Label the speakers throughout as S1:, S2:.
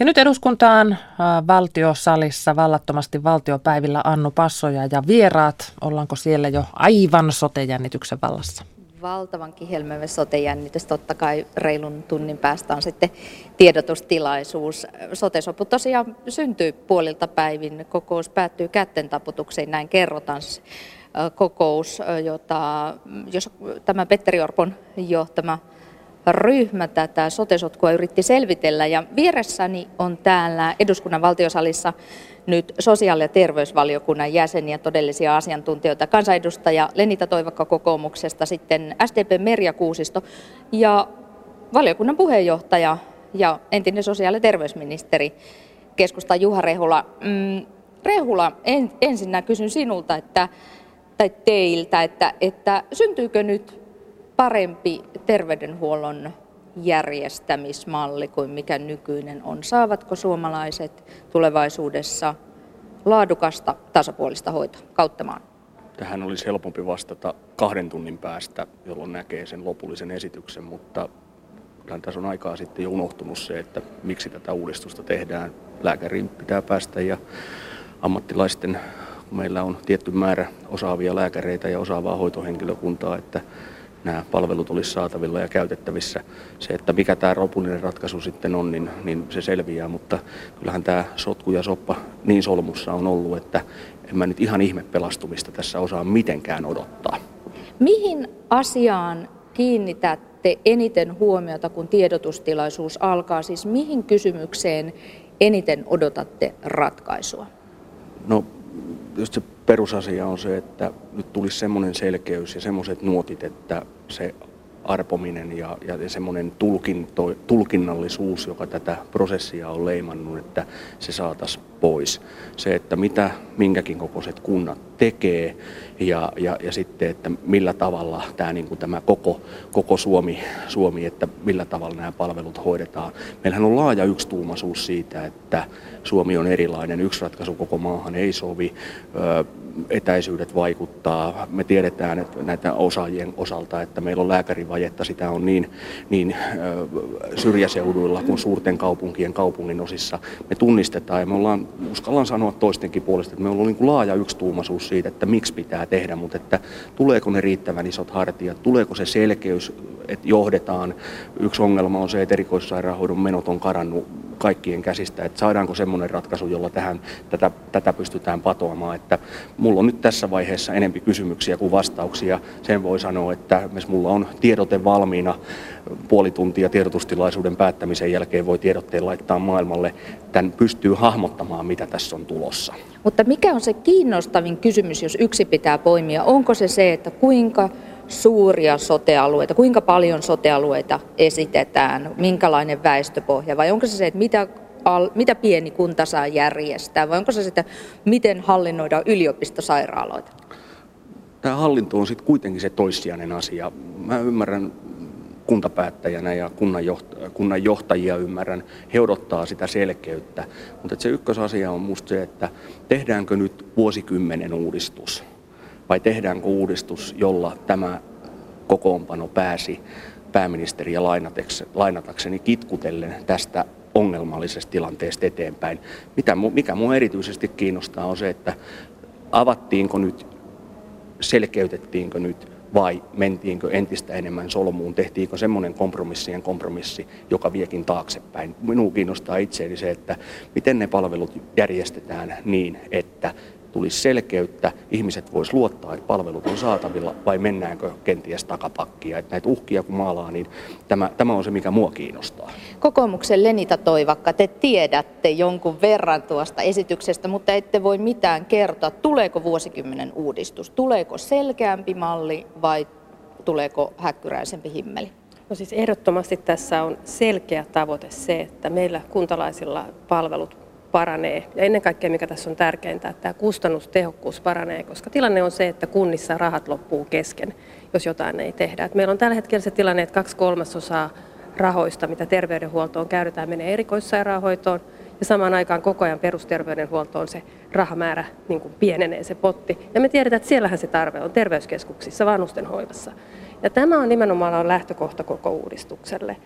S1: Ja nyt eduskuntaan valtiosalissa vallattomasti valtiopäivillä Annu Passoja ja vieraat. Ollaanko siellä jo aivan sotejännityksen vallassa?
S2: valtavan kihelmöivä sotejännitys. Totta kai reilun tunnin päästä on sitten tiedotustilaisuus. Sotesopu tosiaan syntyy puolilta päivin. Kokous päättyy kätten taputukseen, näin kerrotaan kokous, jota, jos tämä Petteri Orpon johtama ryhmä tätä sotesotkua yritti selvitellä. Ja vieressäni on täällä eduskunnan valtiosalissa nyt sosiaali- ja terveysvaliokunnan jäseniä, todellisia asiantuntijoita, kansanedustaja Lenita Toivakka kokoomuksesta, sitten SDP Merja Kuusisto ja valiokunnan puheenjohtaja ja entinen sosiaali- ja terveysministeri keskusta Juha Rehula. Mm, Rehula, en, ensinnä kysyn sinulta, että, tai teiltä, että, että syntyykö nyt parempi terveydenhuollon järjestämismalli kuin mikä nykyinen on. Saavatko suomalaiset tulevaisuudessa laadukasta tasapuolista hoitoa kautta maan?
S3: Tähän olisi helpompi vastata kahden tunnin päästä, jolloin näkee sen lopullisen esityksen, mutta kyllähän tässä on aikaa sitten jo unohtunut se, että miksi tätä uudistusta tehdään. Lääkäriin pitää päästä ja ammattilaisten, kun meillä on tietty määrä osaavia lääkäreitä ja osaavaa hoitohenkilökuntaa, että nämä palvelut olisi saatavilla ja käytettävissä. Se, että mikä tämä lopullinen ratkaisu sitten on, niin, niin se selviää, mutta kyllähän tämä sotku ja soppa niin solmussa on ollut, että en mä nyt ihan ihme pelastumista tässä osaa mitenkään odottaa.
S2: Mihin asiaan kiinnitätte eniten huomiota, kun tiedotustilaisuus alkaa? Siis mihin kysymykseen eniten odotatte ratkaisua?
S3: No just se perusasia on se, että nyt tulisi semmoinen selkeys ja semmoiset nuotit, että se arpominen ja, ja semmoinen tulkinto, tulkinnallisuus, joka tätä prosessia on leimannut, että se saataisiin pois. Se, että mitä minkäkin kokoiset kunnat tekee ja, ja, ja sitten, että millä tavalla tämä, niin kuin tämä koko, koko Suomi, Suomi, että millä tavalla nämä palvelut hoidetaan. Meillähän on laaja yksituumaisuus siitä, että Suomi on erilainen, yksi ratkaisu koko maahan ei sovi etäisyydet vaikuttaa. Me tiedetään että näitä osaajien osalta, että meillä on lääkärivajetta, sitä on niin, niin syrjäseuduilla kuin suurten kaupunkien kaupungin osissa. Me tunnistetaan ja me ollaan, uskallan sanoa toistenkin puolesta, että me ollaan niin laaja yksituumaisuus siitä, että miksi pitää tehdä, mutta että tuleeko ne riittävän isot hartiat, tuleeko se selkeys, että johdetaan. Yksi ongelma on se, että erikoissairaanhoidon menot on karannut kaikkien käsistä, että saadaanko semmoinen ratkaisu, jolla tähän, tätä, tätä pystytään patoamaan. Että mulla on nyt tässä vaiheessa enempi kysymyksiä kuin vastauksia. Sen voi sanoa, että myös mulla on tiedote valmiina puoli tuntia tiedotustilaisuuden päättämisen jälkeen voi tiedotteen laittaa maailmalle. Tämän pystyy hahmottamaan, mitä tässä on tulossa.
S2: Mutta mikä on se kiinnostavin kysymys, jos yksi pitää poimia? Onko se se, että kuinka suuria sotealueita, kuinka paljon sotealueita esitetään, minkälainen väestöpohja, vai onko se se, että mitä, mitä pieni kunta saa järjestää, vai onko se sitä, miten hallinnoidaan yliopistosairaaloita?
S3: Tämä hallinto on sitten kuitenkin se toissijainen asia. Mä ymmärrän kuntapäättäjänä ja kunnan johtajia ymmärrän, he odottaa sitä selkeyttä. Mutta se ykkösasia on minusta se, että tehdäänkö nyt vuosikymmenen uudistus vai tehdäänkö uudistus, jolla tämä kokoonpano pääsi pääministeriä lainatakseni kitkutellen tästä ongelmallisesta tilanteesta eteenpäin. Mitä, mikä minua erityisesti kiinnostaa on se, että avattiinko nyt, selkeytettiinkö nyt vai mentiinkö entistä enemmän solmuun, tehtiinkö semmoinen kompromissien kompromissi, joka viekin taaksepäin. Minua kiinnostaa itseäni se, että miten ne palvelut järjestetään niin, että tulisi selkeyttä, ihmiset vois luottaa, että palvelut on saatavilla vai mennäänkö kenties takapakkia. Että näitä uhkia kun maalaa, niin tämä, tämä on se, mikä mua kiinnostaa.
S2: Kokoomuksen Lenita Toivakka, te tiedätte jonkun verran tuosta esityksestä, mutta ette voi mitään kertoa. Tuleeko vuosikymmenen uudistus? Tuleeko selkeämpi malli vai tuleeko häkkyräisempi himmeli?
S4: No siis ehdottomasti tässä on selkeä tavoite se, että meillä kuntalaisilla palvelut paranee. Ja ennen kaikkea, mikä tässä on tärkeintä, että tämä kustannustehokkuus paranee, koska tilanne on se, että kunnissa rahat loppuu kesken, jos jotain ei tehdä. Et meillä on tällä hetkellä se tilanne, että kaksi kolmasosaa rahoista, mitä terveydenhuoltoon käytetään, menee erikoissairaanhoitoon, ja samaan aikaan koko ajan perusterveydenhuoltoon se rahamäärä niin kuin pienenee se potti. Ja me tiedetään, että siellähän se tarve on terveyskeskuksissa, vanhusten hoivassa. Ja tämä on nimenomaan lähtökohta koko uudistukselle.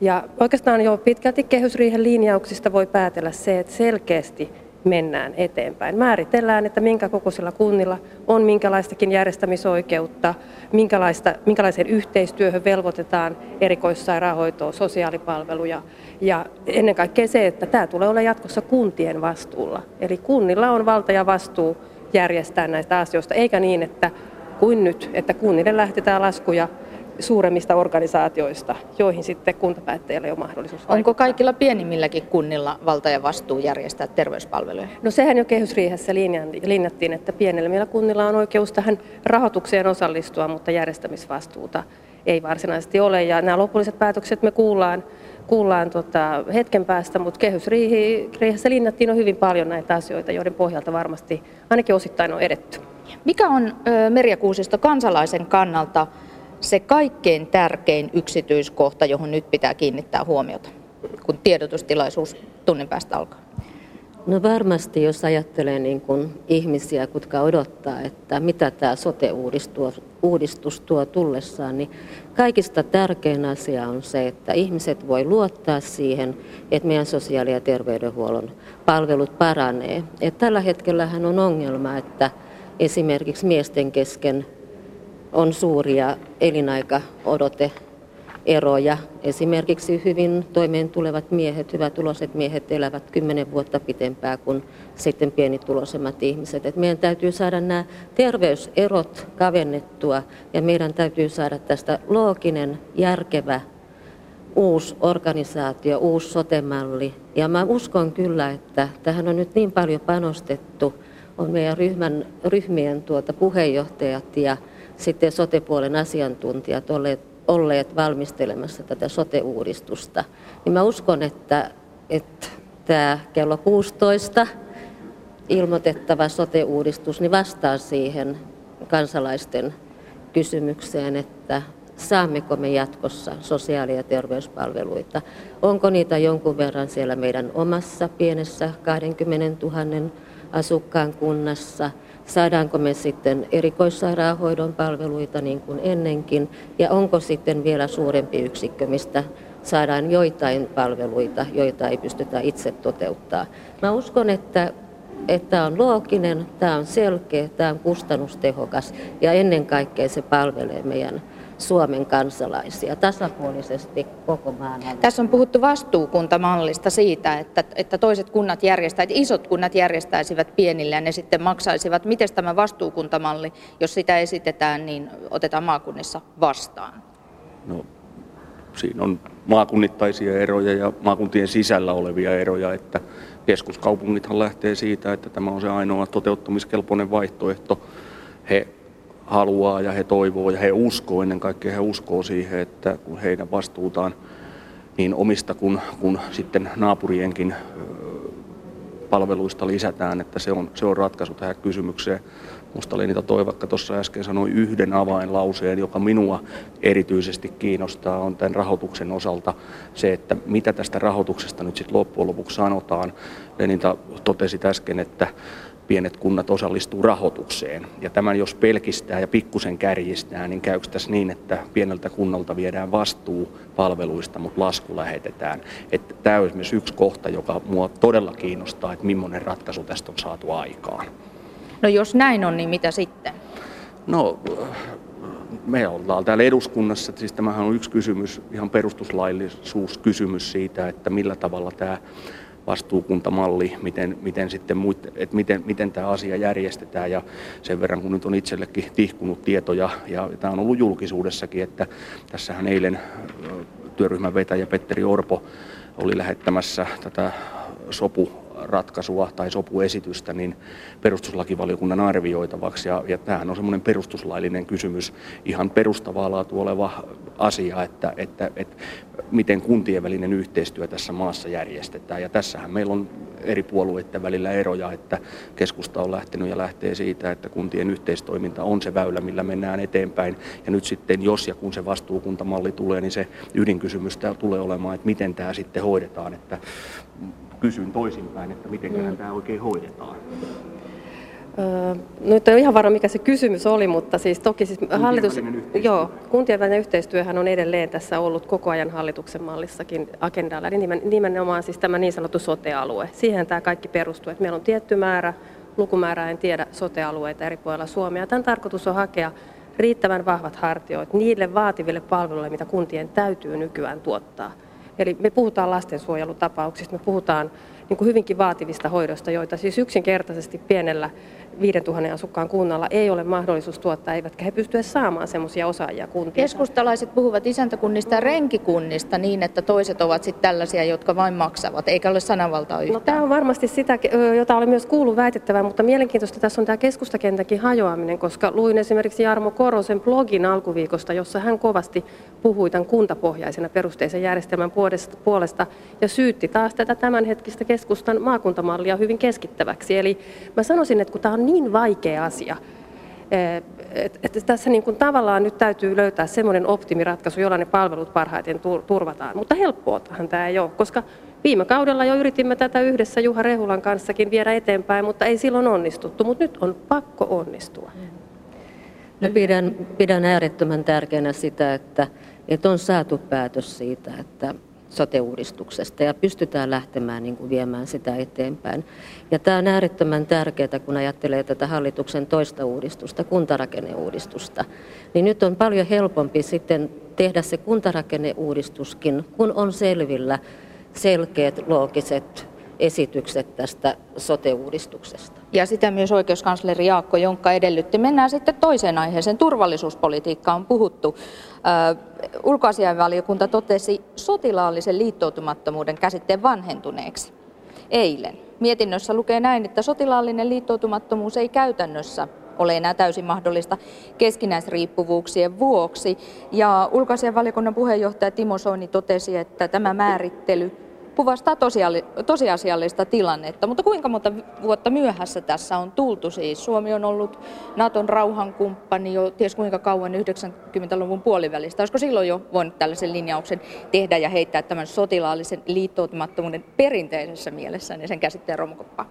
S4: Ja oikeastaan jo pitkälti kehysriihen linjauksista voi päätellä se, että selkeästi mennään eteenpäin. Määritellään, että minkä kokoisilla kunnilla on minkälaistakin järjestämisoikeutta, minkälaista, minkälaiseen yhteistyöhön velvoitetaan erikoissairaanhoitoa, sosiaalipalveluja ja ennen kaikkea se, että tämä tulee olla jatkossa kuntien vastuulla. Eli kunnilla on valta ja vastuu järjestää näistä asioista, eikä niin, että kuin nyt, että kunnille lähetetään laskuja suuremmista organisaatioista, joihin sitten kuntapäättäjillä ole mahdollisuus vaikuttaa.
S2: Onko kaikilla pienimmilläkin kunnilla valta ja vastuu järjestää terveyspalveluja?
S4: No sehän jo kehysriihessä linjattiin, että pienemmillä kunnilla on oikeus tähän rahoitukseen osallistua, mutta järjestämisvastuuta ei varsinaisesti ole. Ja nämä lopulliset päätökset me kuullaan, kuullaan tota hetken päästä, mutta kehysriihessä linjattiin on hyvin paljon näitä asioita, joiden pohjalta varmasti ainakin osittain on edetty.
S2: Mikä on Merja Kuusisto kansalaisen kannalta se kaikkein tärkein yksityiskohta, johon nyt pitää kiinnittää huomiota, kun tiedotustilaisuus tunnin päästä alkaa?
S5: No varmasti, jos ajattelee niin kuin ihmisiä, jotka odottaa, että mitä tämä sote-uudistus tuo tullessaan, niin kaikista tärkein asia on se, että ihmiset voi luottaa siihen, että meidän sosiaali- ja terveydenhuollon palvelut paranee. Et tällä hetkellähän on ongelma, että esimerkiksi miesten kesken on suuria elinaikaodote eroja. Esimerkiksi hyvin toimeen tulevat miehet, hyvätuloiset miehet elävät kymmenen vuotta pitempään kuin sitten pienituloisemmat ihmiset. Et meidän täytyy saada nämä terveyserot kavennettua ja meidän täytyy saada tästä looginen, järkevä uusi organisaatio, uusi sotemalli. Ja mä uskon kyllä, että tähän on nyt niin paljon panostettu. On meidän ryhmän, ryhmien tuota puheenjohtajat ja sitten sotepuolen asiantuntijat olleet, olleet valmistelemassa tätä sote-uudistusta, niin mä uskon, että, että tämä kello 16 ilmoitettava sote-uudistus niin vastaa siihen kansalaisten kysymykseen, että saammeko me jatkossa sosiaali- ja terveyspalveluita. Onko niitä jonkun verran siellä meidän omassa pienessä 20 000 asukkaan kunnassa – saadaanko me sitten erikoissairaanhoidon palveluita niin kuin ennenkin ja onko sitten vielä suurempi yksikkö, mistä saadaan joitain palveluita, joita ei pystytä itse toteuttaa. Mä uskon, että että on looginen, tämä on selkeä, tämä on kustannustehokas ja ennen kaikkea se palvelee meidän Suomen kansalaisia tasapuolisesti koko maan.
S2: Tässä on puhuttu vastuukuntamallista siitä, että, että toiset kunnat järjestäisivät, isot kunnat järjestäisivät pienille ja ne sitten maksaisivat. Miten tämä vastuukuntamalli, jos sitä esitetään, niin otetaan maakunnissa vastaan?
S3: No, siinä on maakunnittaisia eroja ja maakuntien sisällä olevia eroja, että keskuskaupungithan lähtee siitä, että tämä on se ainoa toteuttamiskelpoinen vaihtoehto. He haluaa ja he toivoo ja he uskoo, ennen kaikkea he uskoo siihen, että kun heidän vastuutaan niin omista kuin, kuin sitten naapurienkin palveluista lisätään, että se on, se on ratkaisu tähän kysymykseen. Musta Lenita Toivakka tuossa äsken sanoi yhden avainlauseen, joka minua erityisesti kiinnostaa, on tämän rahoituksen osalta se, että mitä tästä rahoituksesta nyt sitten loppujen lopuksi sanotaan. Lenita totesi äsken, että pienet kunnat osallistuu rahoitukseen. Ja tämän jos pelkistää ja pikkusen kärjistää, niin käykö tässä niin, että pieneltä kunnalta viedään vastuu palveluista, mutta lasku lähetetään. Että tämä on esimerkiksi yksi kohta, joka mua todella kiinnostaa, että millainen ratkaisu tästä on saatu aikaan.
S2: No jos näin on, niin mitä sitten?
S3: No me ollaan täällä eduskunnassa, siis tämähän on yksi kysymys, ihan perustuslaillisuuskysymys siitä, että millä tavalla tämä vastuukuntamalli, miten, miten, sitten muit, että miten, miten tämä asia järjestetään. Ja sen verran kun nyt on itsellekin tihkunut tietoja ja tämä on ollut julkisuudessakin, että tässähän eilen työryhmän vetäjä Petteri Orpo oli lähettämässä tätä sopu ratkaisua tai sopuesitystä niin perustuslakivaliokunnan arvioitavaksi. Ja, ja tämähän on semmoinen perustuslaillinen kysymys, ihan perustavaa laatu oleva asia, että, että, että miten kuntien välinen yhteistyö tässä maassa järjestetään. Ja tässähän meillä on eri puolueiden välillä eroja, että keskusta on lähtenyt ja lähtee siitä, että kuntien yhteistoiminta on se väylä, millä mennään eteenpäin. Ja nyt sitten, jos ja kun se vastuukuntamalli tulee, niin se ydinkysymys tulee olemaan, että miten tämä sitten hoidetaan. Että kysyn toisinpäin, että miten mm. tämä oikein hoidetaan.
S4: Öö, nyt en ihan varma, mikä se kysymys oli, mutta siis toki siis kuntien hallitus, joo, kuntien välinen yhteistyöhän on edelleen tässä ollut koko ajan hallituksen mallissakin agendalla, eli nimenomaan siis tämä niin sanottu sote-alue. Siihen tämä kaikki perustuu, että meillä on tietty määrä, lukumäärä en tiedä, sote-alueita eri puolilla Suomea. Tämän tarkoitus on hakea riittävän vahvat hartioit niille vaativille palveluille, mitä kuntien täytyy nykyään tuottaa. Eli me puhutaan lastensuojelutapauksista, me puhutaan niin kuin hyvinkin vaativista hoidosta, joita siis yksinkertaisesti pienellä 5000 asukkaan kunnalla ei ole mahdollisuus tuottaa, eivätkä he pysty saamaan semmoisia osaajia kuntiin.
S2: Keskustalaiset puhuvat isäntäkunnista ja renkikunnista niin, että toiset ovat sitten tällaisia, jotka vain maksavat, eikä ole sananvaltaa no, yhtään.
S4: No, tämä on varmasti sitä, jota olen myös kuullut väitettävän, mutta mielenkiintoista tässä on tämä keskustakentäkin hajoaminen, koska luin esimerkiksi Jarmo Korosen blogin alkuviikosta, jossa hän kovasti puhui tämän kuntapohjaisena perusteisen järjestelmän puolesta ja syytti taas tätä tämänhetkistä keskustan maakuntamallia hyvin keskittäväksi. Eli mä sanoisin, että kun tämä on niin vaikea asia, eh, että tässä niin kuin tavallaan nyt täytyy löytää semmoinen optimiratkaisu, jolla ne palvelut parhaiten turvataan. Mutta helppoahan tämä ei ole, koska viime kaudella jo yritimme tätä yhdessä Juha Rehulan kanssakin viedä eteenpäin, mutta ei silloin onnistuttu. Mutta nyt on pakko onnistua.
S5: No pidän, pidän äärettömän tärkeänä sitä, että, että on saatu päätös siitä, että sote-uudistuksesta ja pystytään lähtemään niin kuin viemään sitä eteenpäin. Ja tämä on äärettömän tärkeää, kun ajattelee tätä hallituksen toista uudistusta, kuntarakenneuudistusta. Niin nyt on paljon helpompi sitten tehdä se kuntarakenneuudistuskin, kun on selvillä selkeät, loogiset esitykset tästä sote-uudistuksesta.
S2: Ja sitä myös oikeuskansleri Jaakko Jonkka edellytti. Mennään sitten toiseen aiheeseen. Turvallisuuspolitiikka on puhuttu. ulkoasiainvaliokunta totesi sotilaallisen liittoutumattomuuden käsitteen vanhentuneeksi eilen. Mietinnössä lukee näin, että sotilaallinen liittoutumattomuus ei käytännössä ole enää täysin mahdollista keskinäisriippuvuuksien vuoksi. Ja ulkoasianvaliokunnan puheenjohtaja Timo Soini totesi, että tämä määrittely kuvastaa tosiasiallista tilannetta. Mutta kuinka monta vuotta myöhässä tässä on tultu siis? Suomi on ollut Naton rauhankumppani jo ties kuinka kauan 90-luvun puolivälistä. Olisiko silloin jo voinut tällaisen linjauksen tehdä ja heittää tämän sotilaallisen liittoutumattomuuden perinteisessä mielessä niin sen käsitteen romukoppaan?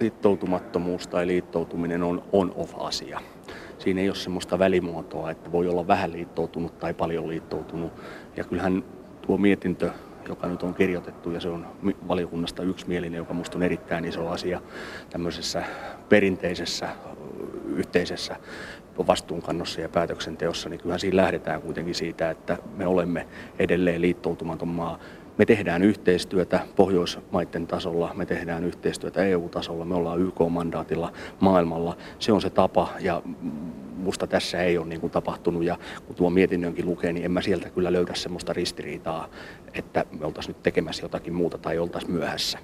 S3: Liittoutumattomuus tai liittoutuminen on on-off-asia. Siinä ei ole sellaista välimuotoa, että voi olla vähän liittoutunut tai paljon liittoutunut. Ja kyllähän tuo mietintö joka nyt on kirjoitettu ja se on valiokunnasta yksimielinen, joka minusta on erittäin iso asia tämmöisessä perinteisessä yhteisessä vastuunkannossa ja päätöksenteossa, niin kyllähän siinä lähdetään kuitenkin siitä, että me olemme edelleen liittoutumaton maa. Me tehdään yhteistyötä Pohjoismaiden tasolla, me tehdään yhteistyötä EU-tasolla, me ollaan YK-mandaatilla maailmalla. Se on se tapa ja musta tässä ei ole niin kuin tapahtunut ja kun tuo mietinnönkin lukee, niin en mä sieltä kyllä löydä semmoista ristiriitaa, että me oltaisiin nyt tekemässä jotakin muuta tai oltaisiin myöhässä.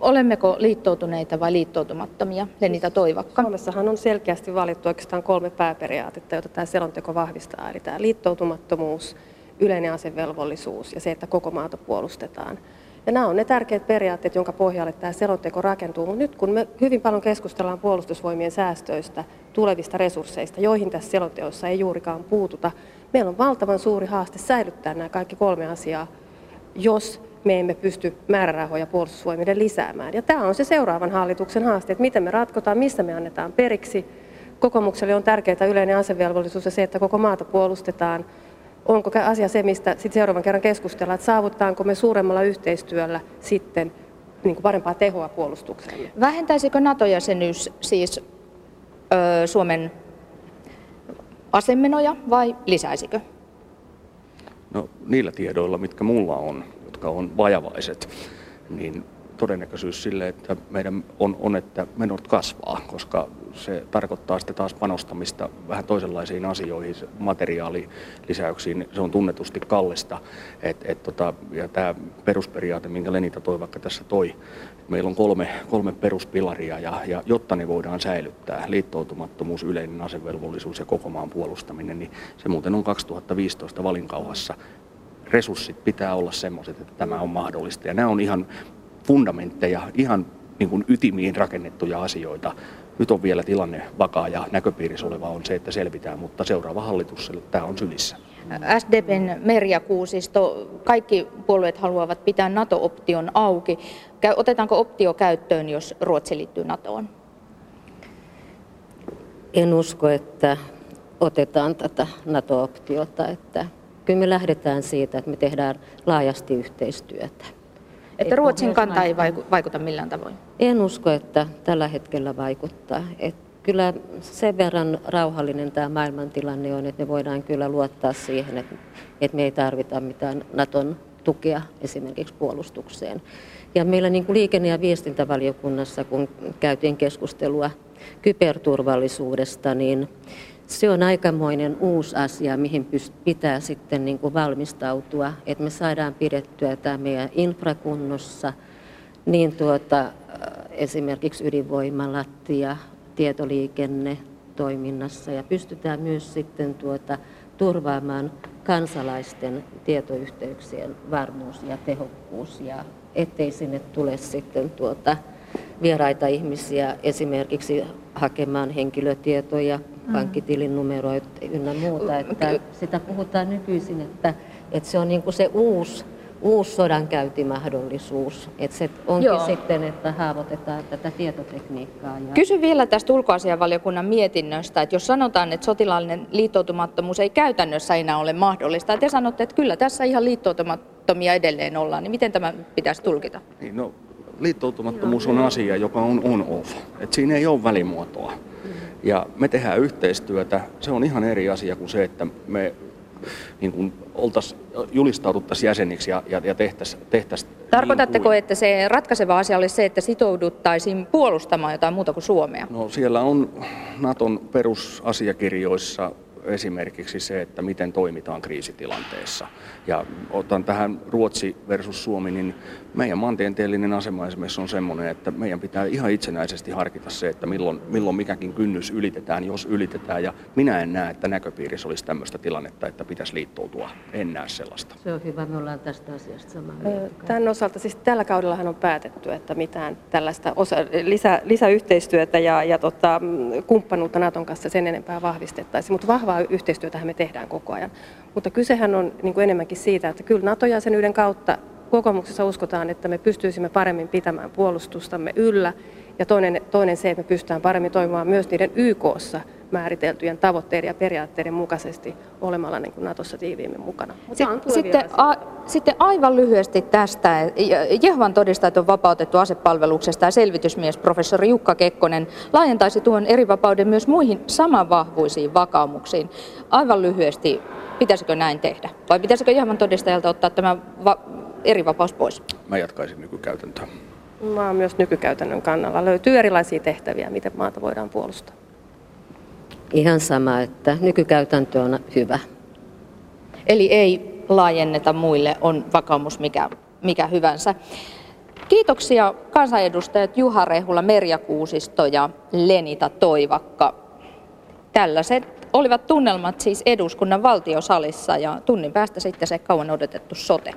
S2: Olemmeko liittoutuneita vai liittoutumattomia? Lenita Toivakka.
S4: Suomessahan on selkeästi valittu oikeastaan kolme pääperiaatetta, joita tämä selonteko vahvistaa. Eli tämä liittoutumattomuus, yleinen asevelvollisuus ja se, että koko maata puolustetaan. Ja nämä on ne tärkeät periaatteet, jonka pohjalle tämä selonteko rakentuu. Mutta nyt kun me hyvin paljon keskustellaan puolustusvoimien säästöistä, tulevista resursseista, joihin tässä selonteossa ei juurikaan puututa, meillä on valtavan suuri haaste säilyttää nämä kaikki kolme asiaa, jos me emme pysty määrärahoja puolustusvoimille lisäämään. Ja tämä on se seuraavan hallituksen haaste, että miten me ratkotaan, missä me annetaan periksi. Kokoomukselle on tärkeää yleinen asevelvollisuus ja se, että koko maata puolustetaan onko asia se, mistä sitten seuraavan kerran keskustellaan, että saavutaanko me suuremmalla yhteistyöllä sitten niin kuin parempaa tehoa puolustukselle.
S2: Vähentäisikö NATO-jäsenyys siis ö, Suomen asemenoja vai lisäisikö?
S3: No niillä tiedoilla, mitkä mulla on, jotka on vajavaiset, niin todennäköisyys sille, että meidän on, on, että menot kasvaa, koska se tarkoittaa sitten taas panostamista vähän toisenlaisiin asioihin, materiaalilisäyksiin, se on tunnetusti kallista. Et, et tota, ja tämä perusperiaate, minkä Lenita toi vaikka tässä toi, meillä on kolme, kolme peruspilaria ja, ja jotta ne voidaan säilyttää, liittoutumattomuus, yleinen asevelvollisuus ja koko maan puolustaminen, niin se muuten on 2015 valinkauhassa resurssit pitää olla semmoiset, että tämä on mahdollista. Ja nämä on ihan fundamentteja, ihan niin kuin ytimiin rakennettuja asioita. Nyt on vielä tilanne vakaa ja näköpiirissä oleva on se, että selvitään, mutta seuraava hallitus, tämä on sylissä.
S2: SDPn Merja Kuusisto, kaikki puolueet haluavat pitää NATO-option auki. Otetaanko optio käyttöön, jos Ruotsi liittyy NATOon?
S5: En usko, että otetaan tätä NATO-optiota, että kyllä me lähdetään siitä, että me tehdään laajasti yhteistyötä.
S2: Että Ruotsin kanta ei vaikuta millään tavoin?
S5: En usko, että tällä hetkellä vaikuttaa. Et kyllä sen verran rauhallinen tämä maailmantilanne on, että me voidaan kyllä luottaa siihen, että, että me ei tarvita mitään Naton tukea esimerkiksi puolustukseen. Ja meillä niin kuin liikenne- ja viestintävaliokunnassa, kun käytiin keskustelua kyberturvallisuudesta, niin se on aikamoinen uusi asia, mihin pitää sitten niin kuin valmistautua, että me saadaan pidettyä tämä meidän infrakunnossa, niin tuota, esimerkiksi ydinvoimalat ja tietoliikenne toiminnassa ja pystytään myös sitten tuota, turvaamaan kansalaisten tietoyhteyksien varmuus ja tehokkuus ja ettei sinne tule sitten tuota, vieraita ihmisiä esimerkiksi hakemaan henkilötietoja. Pankkitilin numeroita ynnä muuta. Että sitä puhutaan nykyisin, että, että se on niin kuin se uusi uusi sodankäyntimahdollisuus. Että se onkin Joo. sitten, että haavoitetaan tätä tietotekniikkaa. Ja...
S2: Kysyn vielä tästä ulkoasianvaliokunnan mietinnöstä, että jos sanotaan, että sotilaallinen liittoutumattomuus ei käytännössä enää ole mahdollista, ja te sanotte, että kyllä tässä ihan liittoutumattomia edelleen ollaan, niin miten tämä pitäisi tulkita?
S3: Niin, no, liittoutumattomuus on asia, joka on on-off. Et siinä ei ole välimuotoa. Ja me tehdään yhteistyötä. Se on ihan eri asia kuin se, että me niin kuin oltaisiin, julistauduttaisiin jäseniksi ja, ja, ja tehtäisiin tehtäisi
S2: Tarkoitatteko, niin että se ratkaiseva asia olisi se, että sitouduttaisiin puolustamaan jotain muuta kuin Suomea?
S3: No siellä on Naton perusasiakirjoissa esimerkiksi se, että miten toimitaan kriisitilanteessa. Ja otan tähän Ruotsi versus Suomi, niin meidän maantieteellinen asema esimerkiksi on sellainen, että meidän pitää ihan itsenäisesti harkita se, että milloin, milloin mikäkin kynnys ylitetään, jos ylitetään. Ja minä en näe, että näköpiirissä olisi tämmöistä tilannetta, että pitäisi liittoutua. En näe sellaista.
S5: Se on hyvä, me ollaan tästä asiasta samaa
S4: mieltä. Tämän osalta siis tällä kaudellahan on päätetty, että mitään tällaista osa, lisä, lisäyhteistyötä ja, ja tota, kumppanuutta Naton kanssa sen enempää vahvistettaisiin, mutta vahvaa yhteistyötä me tehdään koko ajan. Mutta kysehän on niin kuin enemmänkin siitä, että kyllä NATO-jäsenyyden kautta kokoomuksessa uskotaan, että me pystyisimme paremmin pitämään puolustustamme yllä. Ja toinen, toinen se, että me pystytään paremmin toimimaan myös niiden YKssa määriteltyjen tavoitteiden ja periaatteiden mukaisesti olemalla niin kuin Natossa tiiviimmin mukana.
S2: Sitten, a, sitten aivan lyhyesti tästä. Jehovan todistajat on vapautettu asepalveluksesta ja selvitysmies professori Jukka Kekkonen laajentaisi tuon eri vapauden myös muihin samanvahvuisiin vakaumuksiin. Aivan lyhyesti, pitäisikö näin tehdä? Vai pitäisikö Jehovan todistajalta ottaa tämä va- eri vapaus pois?
S3: Mä jatkaisin nykykäytäntöä.
S4: Mä oon myös nykykäytännön kannalla. Löytyy erilaisia tehtäviä, miten maata voidaan puolustaa.
S5: Ihan sama, että nykykäytäntö on hyvä.
S2: Eli ei laajenneta muille, on vakaumus mikä, mikä hyvänsä. Kiitoksia kansanedustajat Juha Rehula, Merja Kuusisto ja Lenita Toivakka. Tällaiset olivat tunnelmat siis eduskunnan valtiosalissa ja tunnin päästä sitten se kauan odotettu sote.